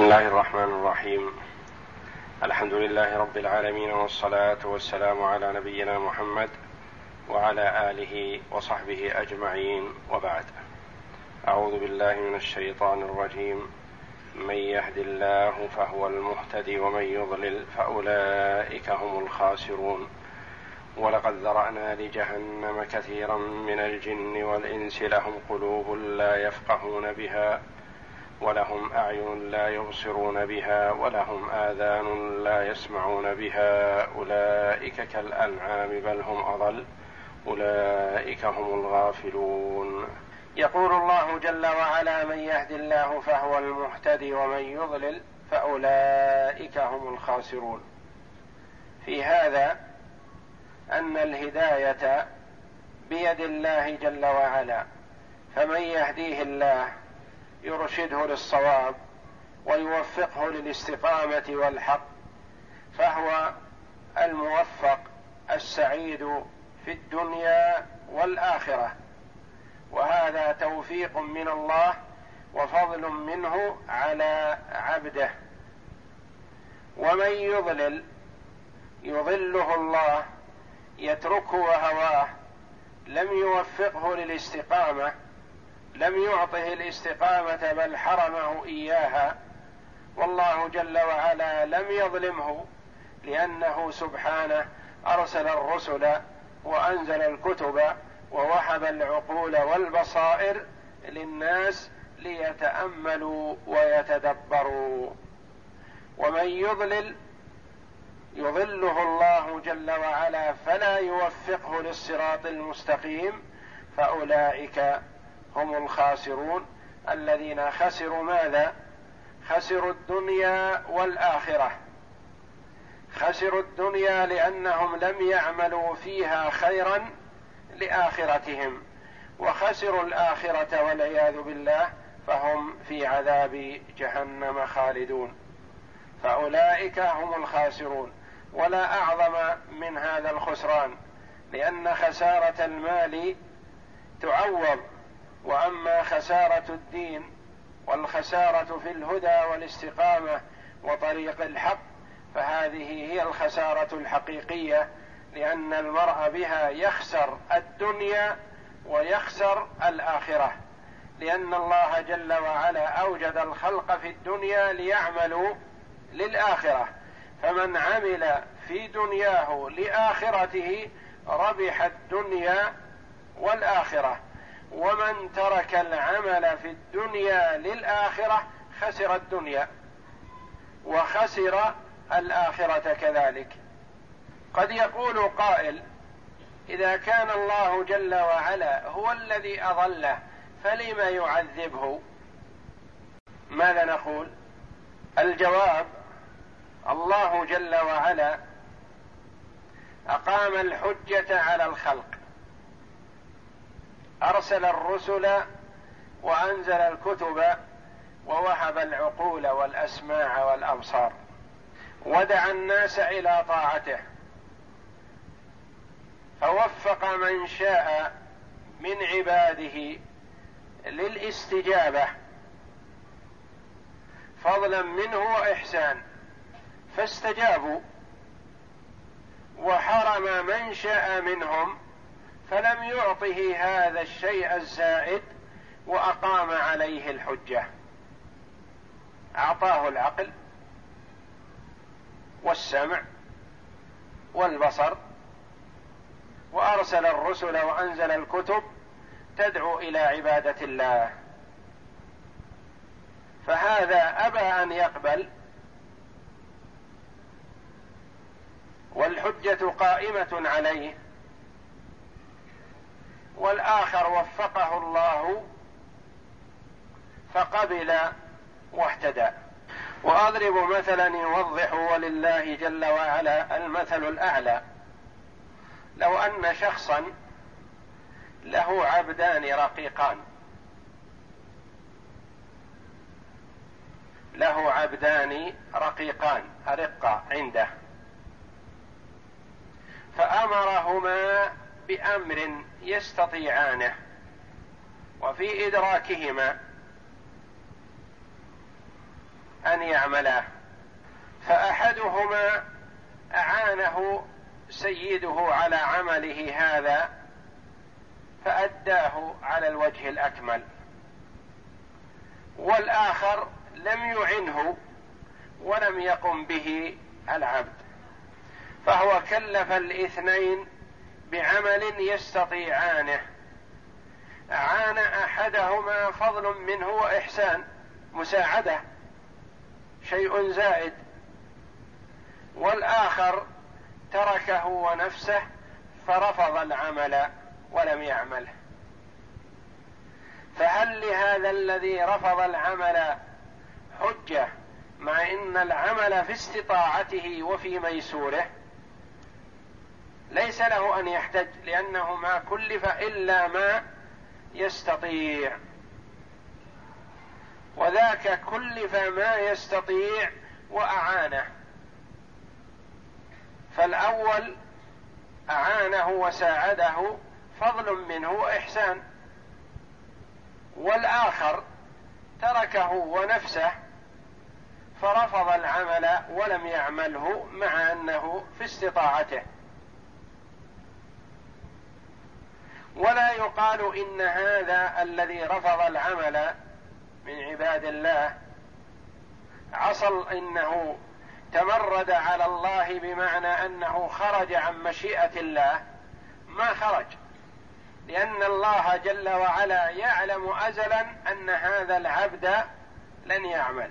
بسم الله الرحمن الرحيم. الحمد لله رب العالمين والصلاة والسلام على نبينا محمد وعلى آله وصحبه أجمعين وبعد. أعوذ بالله من الشيطان الرجيم. من يهد الله فهو المهتدي ومن يضلل فأولئك هم الخاسرون. ولقد ذرأنا لجهنم كثيرا من الجن والإنس لهم قلوب لا يفقهون بها. ولهم أعين لا يبصرون بها ولهم آذان لا يسمعون بها. أولئك كالأنعام بل هم أضل. أولئك هم الغافلون. يقول الله جل وعلا من يهد الله فهو المهتدي ومن يضلل فأولئك هم الخاسرون. في هذا أن الهداية بيد الله جل وعلا. فمن يهديه الله يرشده للصواب ويوفقه للاستقامة والحق فهو الموفق السعيد في الدنيا والآخرة. وهذا توفيق من الله وفضل منه على عبده. ومن يضلل يضله الله يتركه وهواه لم يوفقه للاستقامة لم يعطه الاستقامة بل حرمه إياها. والله جل وعلا لم يظلمه لأنه سبحانه أرسل الرسل وأنزل الكتب ووهب العقول والبصائر للناس ليتأملوا ويتدبروا. ومن يضلل يضله الله جل وعلا فلا يوفقه للصراط المستقيم فأولئك هم الخاسرون الذين خسروا ماذا؟ خسروا الدنيا والآخرة. خسروا الدنيا لأنهم لم يعملوا فيها خيرا لآخرتهم. وخسروا الآخرة والعياذ بالله فهم في عذاب جهنم خالدون. فأولئك هم الخاسرون. ولا أعظم من هذا الخسران لأن خسارة المال تعوض وأما خسارة الدين والخسارة في الهدى والاستقامة وطريق الحق فهذه هي الخسارة الحقيقية لأن المرء بها يخسر الدنيا ويخسر الآخرة. لأن الله جل وعلا أوجد الخلق في الدنيا ليعملوا للآخرة. فمن عمل في دنياه لآخرته ربح الدنيا والآخرة. ومن ترك العمل في الدنيا للآخرة خسر الدنيا وخسر الآخرة كذلك. قد يقول قائل إذا كان الله جل وعلا هو الذي أضله فلم يعذبه؟ ماذا نقول؟ الجواب الله جل وعلا أقام الحجة على الخلق. أرسل الرسل وأنزل الكتب ووهب العقول والأسماع والأبصار. ودعا الناس إلى طاعته. فوفق من شاء من عباده للاستجابة. فضلا منه وإحسان. فاستجابوا. وحرم من شاء منهم فلم يعطه هذا الشيء الزائد وأقام عليه الحجة. أعطاه العقل والسمع والبصر وأرسل الرسل وأنزل الكتب تدعو إلى عبادة الله. فهذا أبى أن يقبل والحجة قائمة عليه. والآخر وفقه الله فقبل واهتدى. وأضرب مثلا يوضح ولله جل وعلا المثل الأعلى. لو أن شخصا له عبدان رقيقان. له عبدان رقيقان ارقا عنده. فأمرهما بأمر يستطيعانه وفي إدراكهما أن يعملاه فأحدهما أعانه سيده على عمله هذا فأداه على الوجه الأكمل والآخر لم يعنه ولم يقم به العبد فهو كلف الاثنين بعمل يستطيعانه. عان أحدهما فضل منه وإحسان. مساعدة. شيء زائد. والآخر تركه ونفسه فرفض العمل ولم يعمله فهل لهذا الذي رفض العمل حجة مع إن العمل في استطاعته وفي ميسوره؟ ليس له أن يحتج لأنه ما كلف إلا ما يستطيع. وذاك كلف ما يستطيع وأعانه. فالأول أعانه وساعده فضل منه وإحسان. والآخر تركه ونفسه فرفض العمل ولم يعمله مع أنه في استطاعته. ولا يقال إن هذا الذي رفض العمل من عباد الله عصل إنه تمرد على الله بمعنى أنه خرج عن مشيئة الله. ما خرج؟ لأن الله جل وعلا يعلم ازلا أن هذا العبد لن يعمل.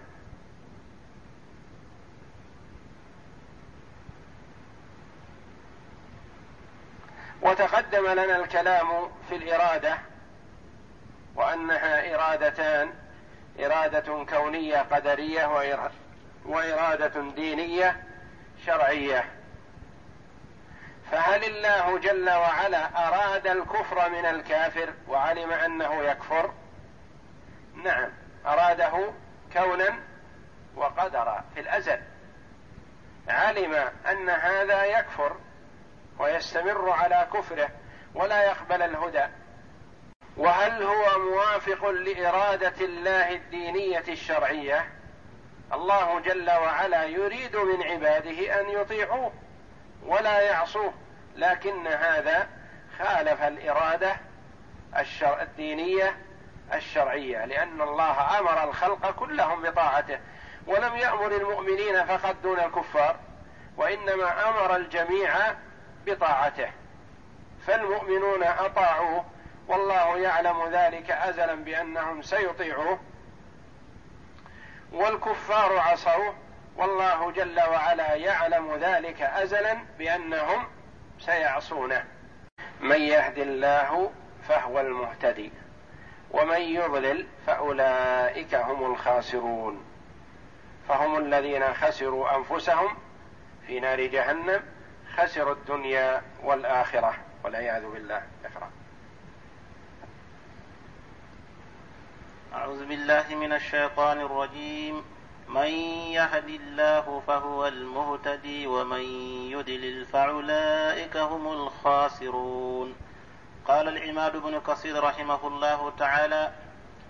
وتقدم لنا الكلام في الإرادة وأنها إرادتان إرادة كونية قدرية وإرادة دينية شرعية. فهل الله جل وعلا أراد الكفر من الكافر وعلم أنه يكفر؟ نعم أراده كونا وقدرا في الأزل. علم أن هذا يكفر. ويستمر على كفره ولا يقبل الهدى. وهل هو موافق لإرادة الله الدينية الشرعية؟ الله جل وعلا يريد من عباده أن يطيعوه ولا يعصوه لكن هذا خالف الإرادة الشر الدينية الشرعية لأن الله أمر الخلق كلهم بطاعته. ولم يأمر المؤمنين فقط دون الكفار وإنما أمر الجميع بطاعته. فالمؤمنون أطاعوه والله يعلم ذلك أزلا بأنهم سيطيعوه. والكفار عصوه والله جل وعلا يعلم ذلك أزلا بأنهم سيعصونه. من يهد الله فهو المهتدي ومن يضلل فأولئك هم الخاسرون. فهم الذين خسروا أنفسهم في نار جهنم خسروا الدنيا والآخرة والعياذ بالله. اقرأ. أعوذ بالله من الشيطان الرجيم. من يهد الله فهو المهتدي ومن يدلل فأولئك هم الخاسرون. قال العماد بن كثير رحمه الله تعالى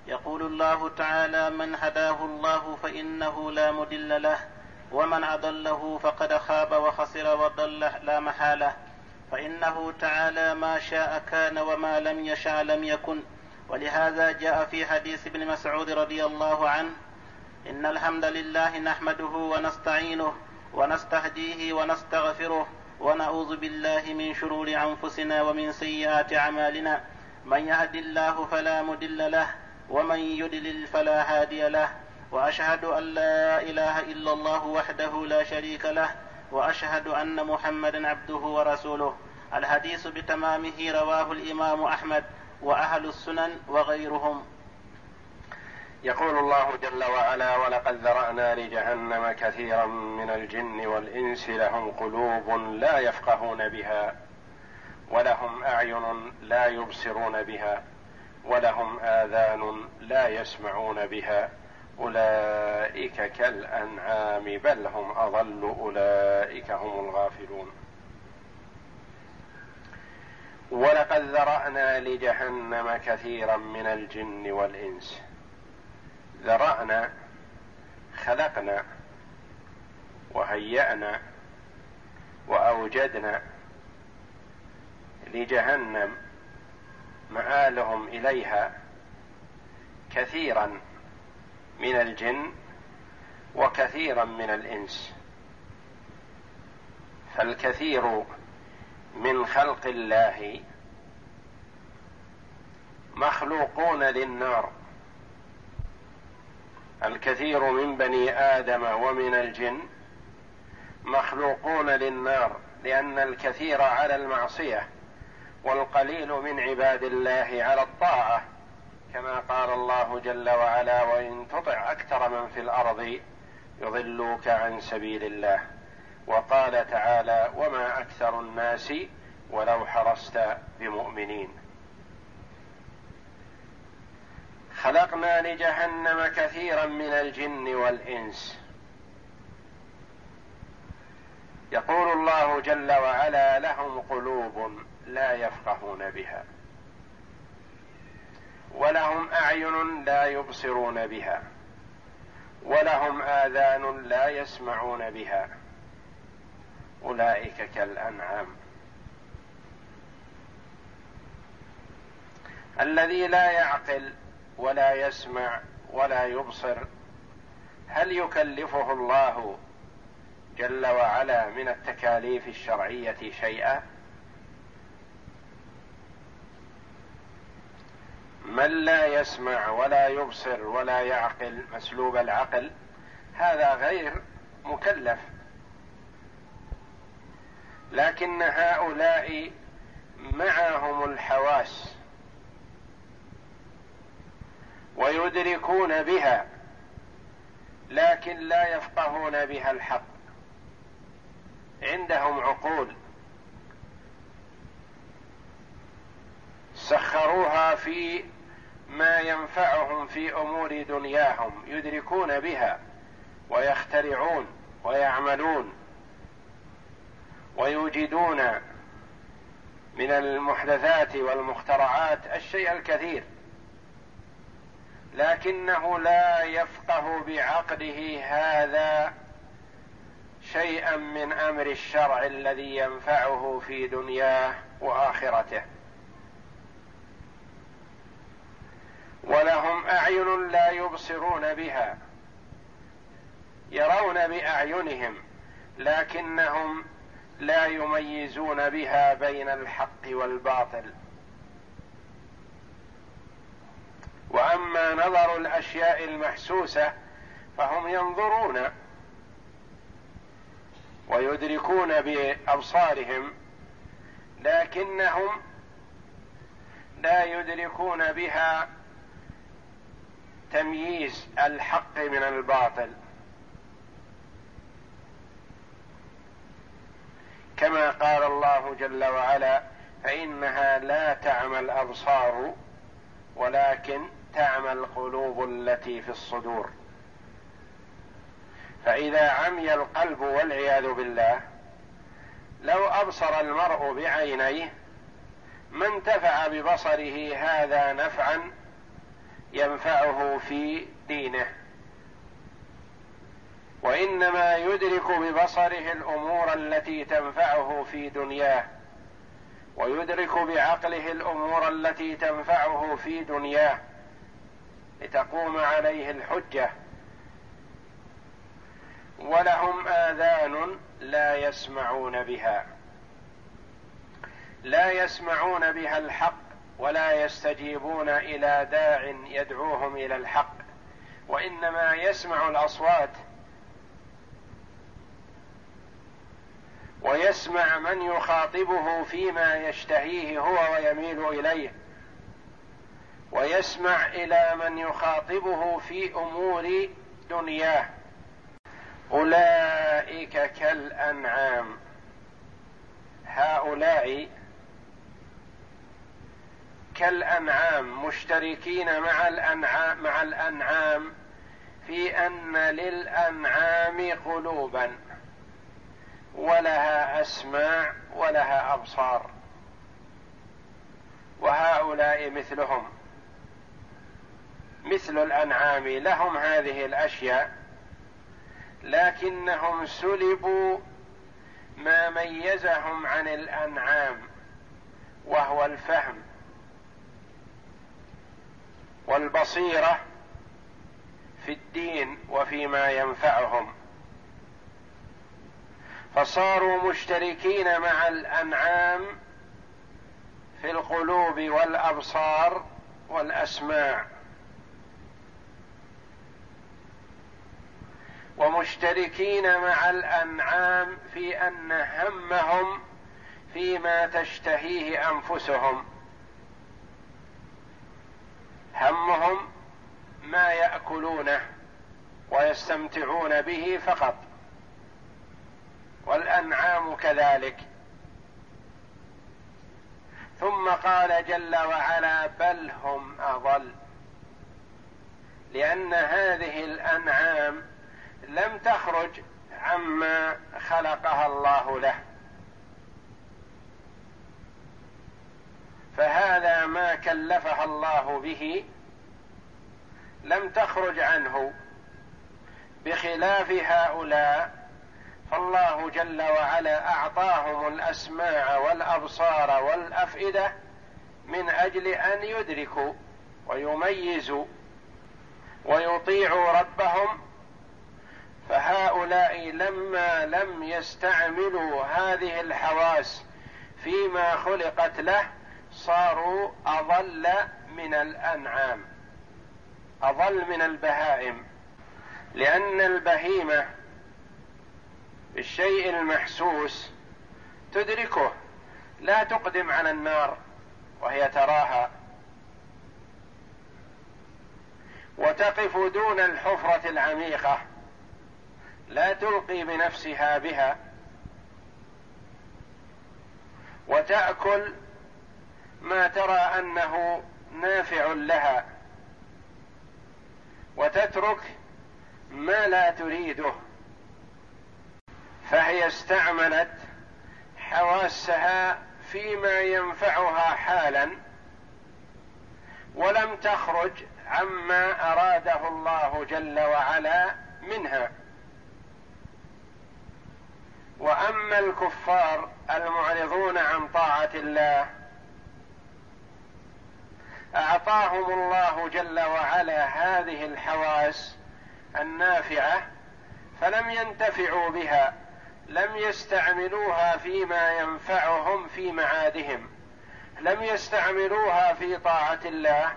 يقول الله تعالى من هداه الله فإنه لا مدل له ومن أضله فقد خاب وخسر وضل لا محالة. فإنه تعالى ما شاء كان وما لم يشاء لم يكن. ولهذا جاء في حديث ابن مسعود رضي الله عنه إن الحمد لله نحمده ونستعينه ونستهديه ونستغفره ونعوذ بالله من شرور أنفسنا ومن سيئات أعمالنا. من يهد الله فلا مدل له ومن يدلل فلا هادي له. وأشهد أن لا إله إلا الله وحده لا شريك له وأشهد أن محمدا عبده ورسوله. الحديث بتمامه رواه الإمام أحمد وأهل السنن وغيرهم. يقول الله جل وعلا ولقد ذرأنا لجهنم كثيرا من الجن والإنس لهم قلوب لا يفقهون بها ولهم أعين لا يبصرون بها ولهم آذان لا يسمعون بها أولئك كالأنعام بل هم أضل أولئك هم الغافلون. ولقد ذرأنا لجهنم كثيرا من الجن والإنس. ذرأنا خلقنا وهيأنا وأوجدنا لجهنم مآلهم إليها كثيرا من الجن وكثيرا من الإنس. فالكثير من خلق الله مخلوقون للنار. الكثير من بني آدم ومن الجن مخلوقون للنار لأن الكثير على المعصية والقليل من عباد الله على الطاعة. كما قال الله جل وعلا وإن تطع أكثر من في الأرض يضلوك عن سبيل الله. وقال تعالى وما أكثر الناس ولو حرصت بمؤمنين. خلقنا لجهنم كثيرا من الجن والإنس. يقول الله جل وعلا لهم قلوب لا يفقهون بها. ولهم أعين لا يبصرون بها ولهم آذان لا يسمعون بها أولئك كالأنعام الذي لا يعقل ولا يسمع ولا يبصر هل يكلفه الله جل وعلا من التكاليف الشرعية شيئا؟ من لا يسمع ولا يبصر ولا يعقل مسلوب العقل هذا غير مكلف. لكن هؤلاء معهم الحواس ويدركون بها لكن لا يفقهون بها الحق. عندهم عقول سخروها في ما ينفعهم في أمور دنياهم يدركون بها ويخترعون ويعملون ويوجدون من المحدثات والمخترعات الشيء الكثير لكنه لا يفقه بعقله هذا شيئا من أمر الشرع الذي ينفعه في دنياه وآخرته. ولهم أعين لا يبصرون بها يرون بأعينهم لكنهم لا يميزون بها بين الحق والباطل. وأما نظر الأشياء المحسوسة فهم ينظرون ويدركون بأبصارهم لكنهم لا يدركون بها تمييز الحق من الباطل. كما قال الله جل وعلا فإنها لا تعمى الأبصار ولكن تعمى القلوب التي في الصدور. فإذا عمي القلب والعياذ بالله لو أبصر المرء بعينيه ما انتفع ببصره هذا نفعا ينفعه في دينه. وإنما يدرك ببصره الأمور التي تنفعه في دنياه ويدرك بعقله الأمور التي تنفعه في دنياه لتقوم عليه الحجة. ولهم آذان لا يسمعون بها. لا يسمعون بها الحق ولا يستجيبون إلى داع يدعوهم إلى الحق وإنما يسمع الأصوات ويسمع من يخاطبه فيما يشتهيه هو ويميل إليه ويسمع إلى من يخاطبه في أمور دنياه. أولئك كالأنعام. هؤلاء كالأنعام مشتركين مع الانعام مع الأنعام في أن للأنعام قلوبا ولها أسماع ولها أبصار وهؤلاء مثلهم. مثل الأنعام لهم هذه الأشياء لكنهم سلبوا ما ميزهم عن الأنعام وهو الفهم. والبصيرة في الدين وفيما ينفعهم. فصاروا مشتركين مع الأنعام في القلوب والأبصار والأسماع. ومشتركين مع الأنعام في أن همهم فيما تشتهيه أنفسهم. همهم ما يأكلونه ويستمتعون به فقط. والأنعام كذلك. ثم قال جل وعلا بل هم أضل. لأن هذه الأنعام لم تخرج عما خلقها الله له. فهذا ما كلفها الله به لم تخرج عنه بخلاف هؤلاء فالله جل وعلا أعطاهم الأسماع والأبصار والأفئدة من أجل أن يدركوا ويميزوا ويطيعوا ربهم فهؤلاء لما لم يستعملوا هذه الحواس فيما خلقت له صاروا أضل من الأنعام أضل من البهائم لأن البهيمة بالشيء المحسوس تدركه لا تقدم على النار وهي تراها. وتقف دون الحفرة العميقة لا تلقي بنفسها بها. وتأكل ما ترى أنه نافع لها. وتترك ما لا تريده. فهي استعملت حواسها فيما ينفعها حالا ولم تخرج عما أراده الله جل وعلا منها. وأما الكفار المعرضون عن طاعة الله أعطاهم الله جل وعلا هذه الحواس النافعة فلم ينتفعوا بها لم يستعملوها فيما ينفعهم في معادهم لم يستعملوها في طاعة الله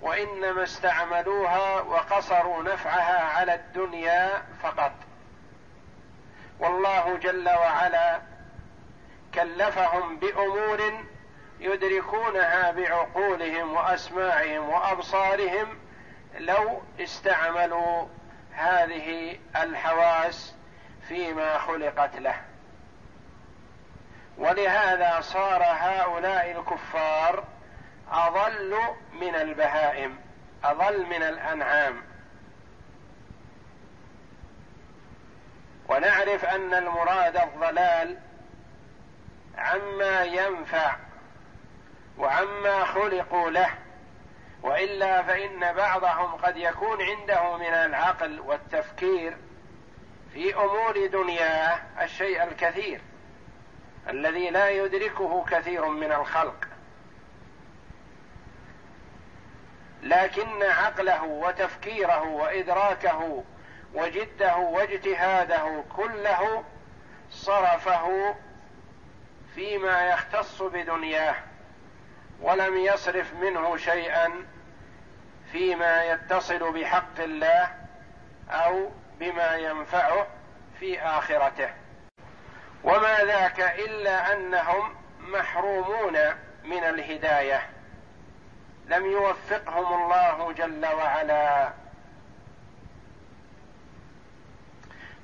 وإنما استعملوها وقصروا نفعها على الدنيا فقط. والله جل وعلا كلفهم بأمور يدركونها بعقولهم وأسماعهم وأبصارهم لو استعملوا هذه الحواس فيما خلقت له. ولهذا صار هؤلاء الكفار أضل من البهائم أضل من الأنعام. ونعرف أن المراد الضلال عما ينفع وعما خلقوا له وإلا فإن بعضهم قد يكون عنده من العقل والتفكير في أمور دنياه الشيء الكثير الذي لا يدركه كثير من الخلق. لكن عقله وتفكيره وإدراكه وجده واجتهاده كله صرفه فيما يختص بدنياه. ولم يصرف منه شيئا فيما يتصل بحق الله أو بما ينفعه في آخرته. وما ذاك إلا أنهم محرومون من الهداية. لم يوفقهم الله جل وعلا.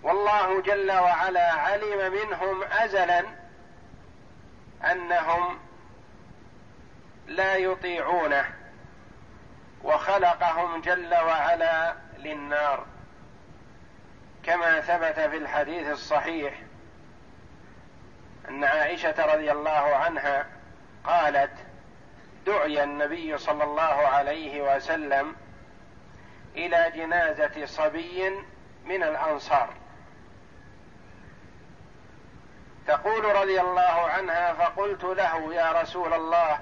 والله جل وعلا علم منهم ازلا أنهم لا يطيعونه وخلقهم جل وعلا للنار كما ثبت في الحديث الصحيح أن عائشة رضي الله عنها قالت دعي النبي صلى الله عليه وسلم إلى جنازة صبي من الأنصار. تقول رضي الله عنها فقلت له يا رسول الله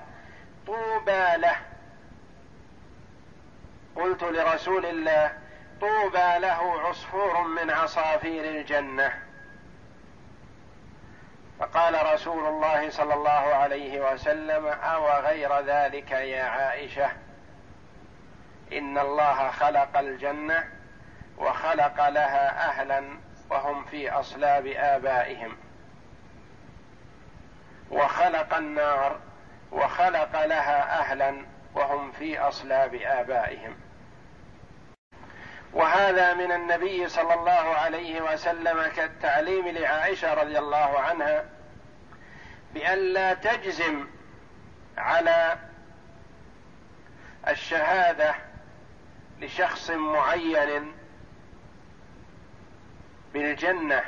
طوبى له. قلت لرسول الله طوبى له عصفور من عصافير الجنة. فقال رسول الله صلى الله عليه وسلم أو غير ذلك يا عائشة؟ إن الله خلق الجنة وخلق لها أهلا وهم في أصلاب آبائهم. وخلق النار وخلق لها أهلا وهم في أصلاب آبائهم. وهذا من النبي صلى الله عليه وسلم كالتعليم لعائشة رضي الله عنها بأن لا تجزم على الشهادة لشخص معين بالجنة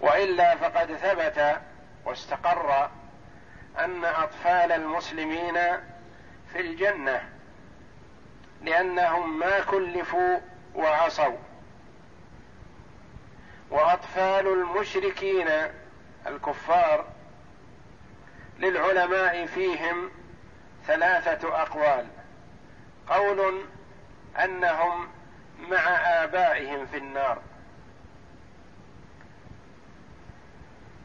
وإلا فقد ثبت واستقر أن أطفال المسلمين في الجنة لأنهم ما كلفوا وعصوا. وأطفال المشركين الكفار للعلماء فيهم ثلاثة أقوال. قول أنهم مع آبائهم في النار.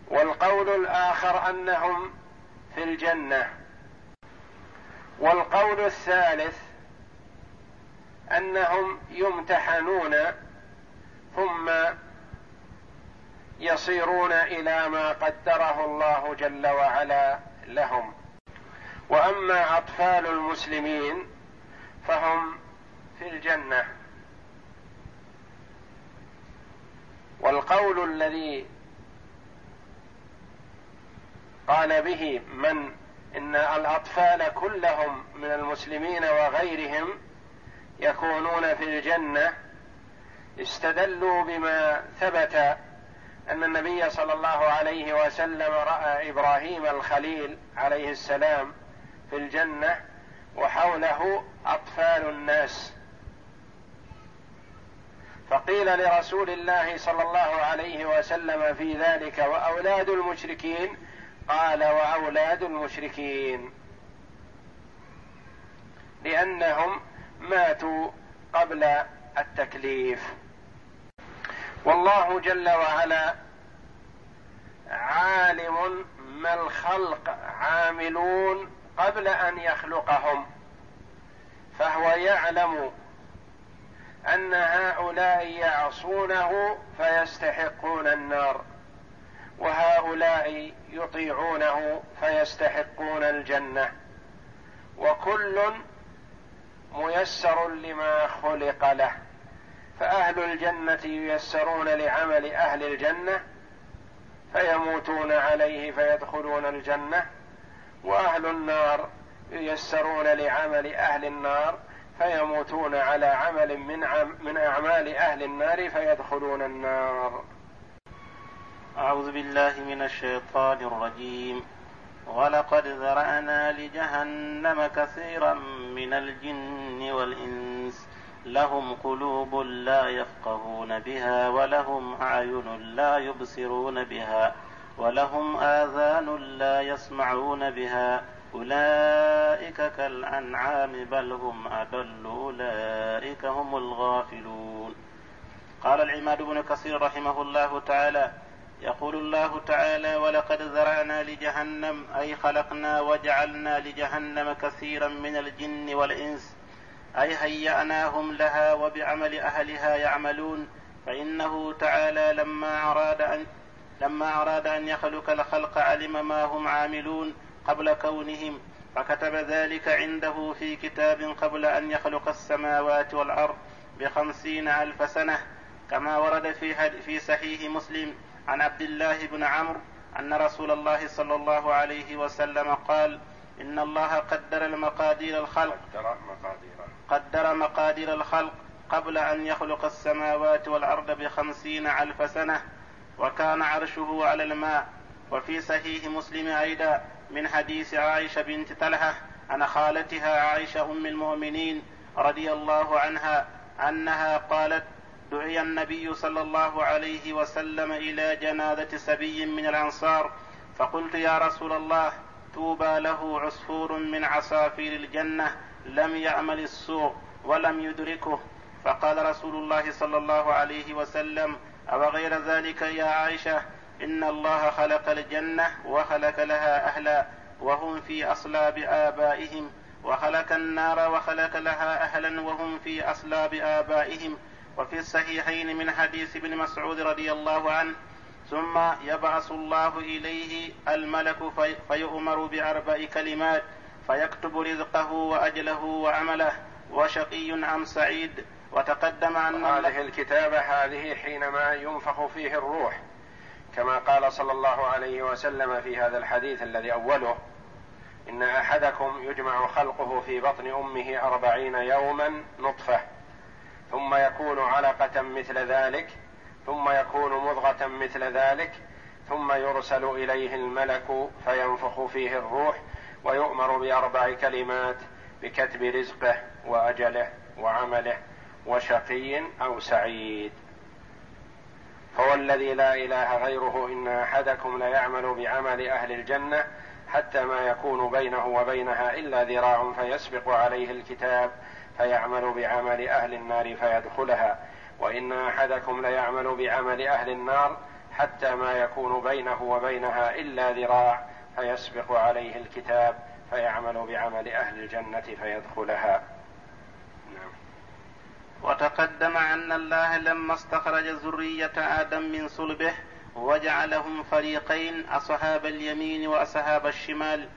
والقول الآخر أنهم في الجنة. والقول الثالث أنهم يمتحنون ثم يصيرون إلى ما قدره الله جل وعلا لهم. وأما أطفال المسلمين فهم في الجنة. والقول الذي قال به من إن الأطفال كلهم من المسلمين وغيرهم يكونون في الجنة استدلوا بما ثبت أن النبي صلى الله عليه وسلم رأى إبراهيم الخليل عليه السلام في الجنة وحوله أطفال الناس. فقيل لرسول الله صلى الله عليه وسلم في ذلك وأولاد المشركين قال وأولاد المشركين. لأنهم ماتوا قبل التكليف. والله جل وعلا عالم ما الخلق عاملون قبل أن يخلقهم. فهو يعلم أن هؤلاء يعصونه فيستحقون النار. وهؤلاء يطيعونه فيستحقون الجنة. وكل ميسر لما خلق له. فأهل الجنة ييسرون لعمل أهل الجنة فيموتون عليه فيدخلون الجنة. وأهل النار ييسرون لعمل أهل النار فيموتون على عمل من عم من أعمال أهل النار فيدخلون النار. أعوذ بالله من الشيطان الرجيم. ولقد ذرأنا لجهنم كثيرا من الجن والإنس. لهم قلوب لا يفقهون بها ولهم أعين لا يبصرون بها ولهم آذان لا يسمعون بها. أولئك كالأنعام بل هم أضل. أولئك هم الغافلون. قال العماد بن كثير رحمه الله تعالى يقول الله تعالى ولقد ذرانا لجهنم أي خلقنا وجعلنا لجهنم كثيرا من الجن والإنس أي هيأناهم لها وبعمل أهلها يعملون فإنه تعالى لما أراد ان لما أراد أن يخلق الخلق علم ما هم عاملون قبل كونهم فكتب ذلك عنده في كتاب قبل أن يخلق السماوات والأرض بخمسين ألف سنة كما ورد في في صحيح مسلم عن عبد الله بن عمرو أن رسول الله صلى الله عليه وسلم قال إن الله قدر المقادير الخلق. قدر مقادير قدر مقادير الخلق قبل أن يخلق السماوات والأرض بخمسين ألف سنة وكان عرشه على الماء. وفي صحيح مسلم أيضا من حديث عائشة بنت طلحة عن خالتها عائشة أم المؤمنين رضي الله عنها أنها قالت دعي النبي صلى الله عليه وسلم إلى جنازة سبي من الأنصار فقلت يا رسول الله طوبى له عصفور من عصافير الجنة لم يعمل السوء ولم يدركه. فقال رسول الله صلى الله عليه وسلم أو غير ذلك يا عائشة؟ إن الله خلق الجنة وخلق لها أهلا وهم في أصلاب آبائهم وخلق النار وخلق لها أهلا وهم في أصلاب آبائهم. وفي الصحيحين من حديث ابن مسعود رضي الله عنه ثم يبعث الله إليه الملك في فيؤمر بأربع كلمات فيكتب رزقه وأجله وعمله وشقي ام سعيد وتقدم ان هذه الكتابة هذه حينما ينفخ فيه الروح كما قال صلى الله عليه وسلم في هذا الحديث الذي أوله إن أحدكم يجمع خلقه في بطن أمه أربعين يوما نطفة. ثم يكون علقة مثل ذلك ثم يكون مضغة مثل ذلك ثم يرسل إليه الملك فينفخ فيه الروح ويؤمر بأربع كلمات بكتب رزقه وأجله وعمله وشقي أو سعيد. هو الذي لا إله غيره إن أحدكم ليعمل بعمل أهل الجنة حتى ما يكون بينه وبينها إلا ذراع فيسبق عليه الكتاب. فيعمل بعمل أهل النار فيدخلها وإن أحدكم ليعمل بعمل أهل النار حتى ما يكون بينه وبينها إلا ذراع فيسبق عليه الكتاب فيعمل بعمل أهل الجنة فيدخلها. وتقدم أن الله لما استخرج ذرية آدم من صلبه وجعلهم فريقين أصحاب اليمين وأصحاب الشمال.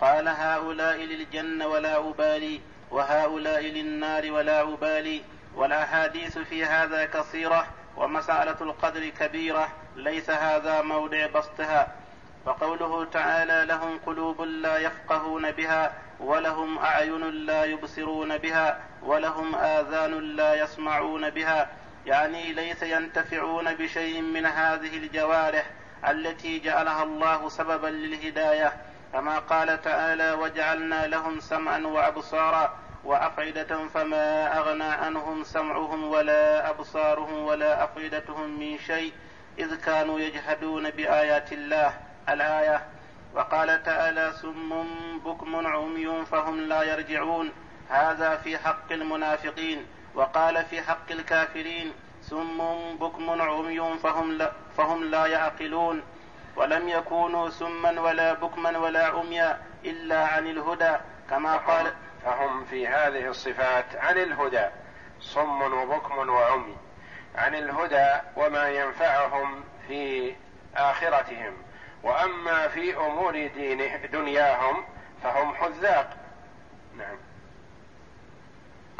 قال هؤلاء للجنة ولا أبالي. وهؤلاء للنار ولا أبالي والأحاديث في هذا كثيرة ومسألة القدر كبيرة ليس هذا موضع بسطها. وقوله تعالى لهم قلوب لا يفقهون بها ولهم أعين لا يبصرون بها ولهم آذان لا يسمعون بها. يعني ليس ينتفعون بشيء من هذه الجوارح التي جعلها الله سببا للهداية. كما قال تعالى وجعلنا لهم سمعا وابصارا وأفئدة فما أغنى عنهم سمعهم ولا أبصارهم ولا أفئدتهم من شيء إذ كانوا يجحدون بآيات الله. الآية وقال تعالى سم بكم عمي فهم لا يرجعون. هذا في حق المنافقين. وقال في حق الكافرين سم بكم عمي فهم لا, فهم لا يعقلون. ولم يكونوا سما ولا بكما ولا عميا إلا عن الهدى كما قال فهم في هذه الصفات عن الهدى صم وبكم وعمي. عن الهدى وما ينفعهم في آخرتهم وأما في أمور دينه دنياهم فهم حذاق.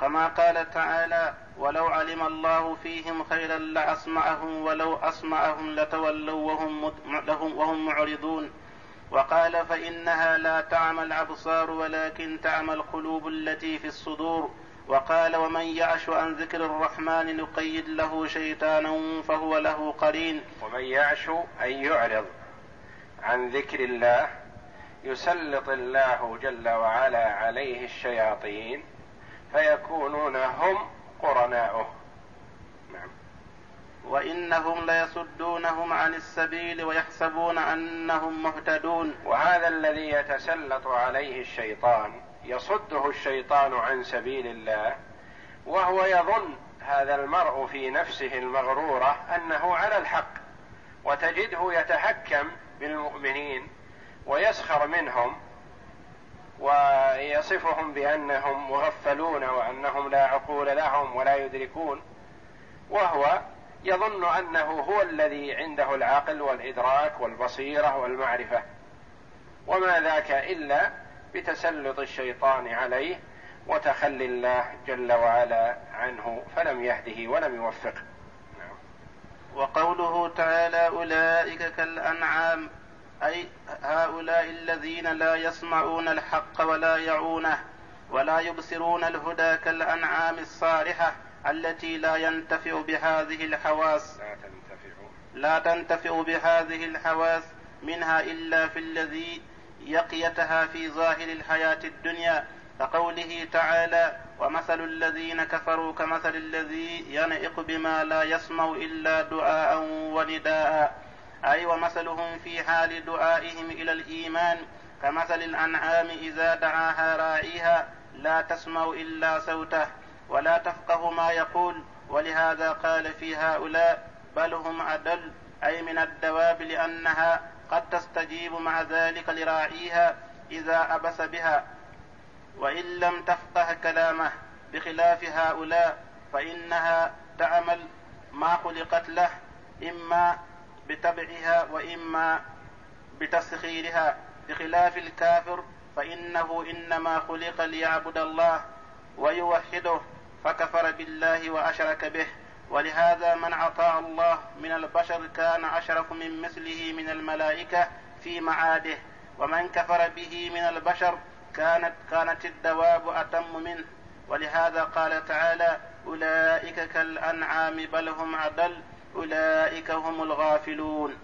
كما قال تعالى ولو علم الله فيهم خيرا لأسمعهم ولو أسمعهم لتولوا وهم وهم معرضون. وقال فإنها لا تعمى الأبصار ولكن تعمى القلوب التي في الصدور. وقال ومن يعش عن ذكر الرحمن نقيد له شيطانا فهو له قرين. ومن يعش أن يعرض عن ذكر الله يسلط الله جل وعلا عليه الشياطين. فيكونون هم قرناؤه نعم. وإنهم ليصدونهم عن السبيل ويحسبون أنهم مهتدون. وهذا الذي يتسلط عليه الشيطان يصده الشيطان عن سبيل الله وهو يظن هذا المرء في نفسه المغرورة أنه على الحق وتجده يتحكم بالمؤمنين ويسخر منهم ويصفهم بأنهم مغفلون وأنهم لا عقول لهم ولا يدركون وهو يظن أنه هو الذي عنده العقل والإدراك والبصيرة والمعرفة. وما ذاك إلا بتسلط الشيطان عليه وتخلي الله جل وعلا عنه فلم يهده ولم يوفقه. وقوله تعالى أولئك كالأنعام أي هؤلاء الذين لا يسمعون الحق ولا يعونه ولا يبصرون الهدى كالأنعام الصالحة التي لا ينتفع بهذه الحواس. لا تنتفع. لا تنتفع بهذه الحواس منها إلا في الذي يقيتها في ظاهر الحياة الدنيا. كقوله تعالى ومثل الذين كفروا كمثل الذي ينئق بما لا يسمع إلا دعاء ونداء. أي ومثلهم في حال دعائهم إلى الإيمان كمثل الأنعام إذا دعاها راعيها لا تسمع إلا صوته ولا تفقه ما يقول ولهذا قال في هؤلاء بل هم أدل أي من الدواب لأنها قد تستجيب مع ذلك لراعيها إذا أبس بها. وإن لم تفقه كلامه بخلاف هؤلاء فإنها تعمل ما خلقت له إما بتبعها وإما بتسخيرها بخلاف الكافر فإنه إنما خلق ليعبد الله ويوحده فكفر بالله وأشرك به. ولهذا من أطاع الله من البشر كان أشرف من مثله من الملائكة في معاده. ومن كفر به من البشر كانت كانت الدواب أتم منه. ولهذا قال تعالى أولئك كالأنعام بل هم أضل أولئك هم الغافلون.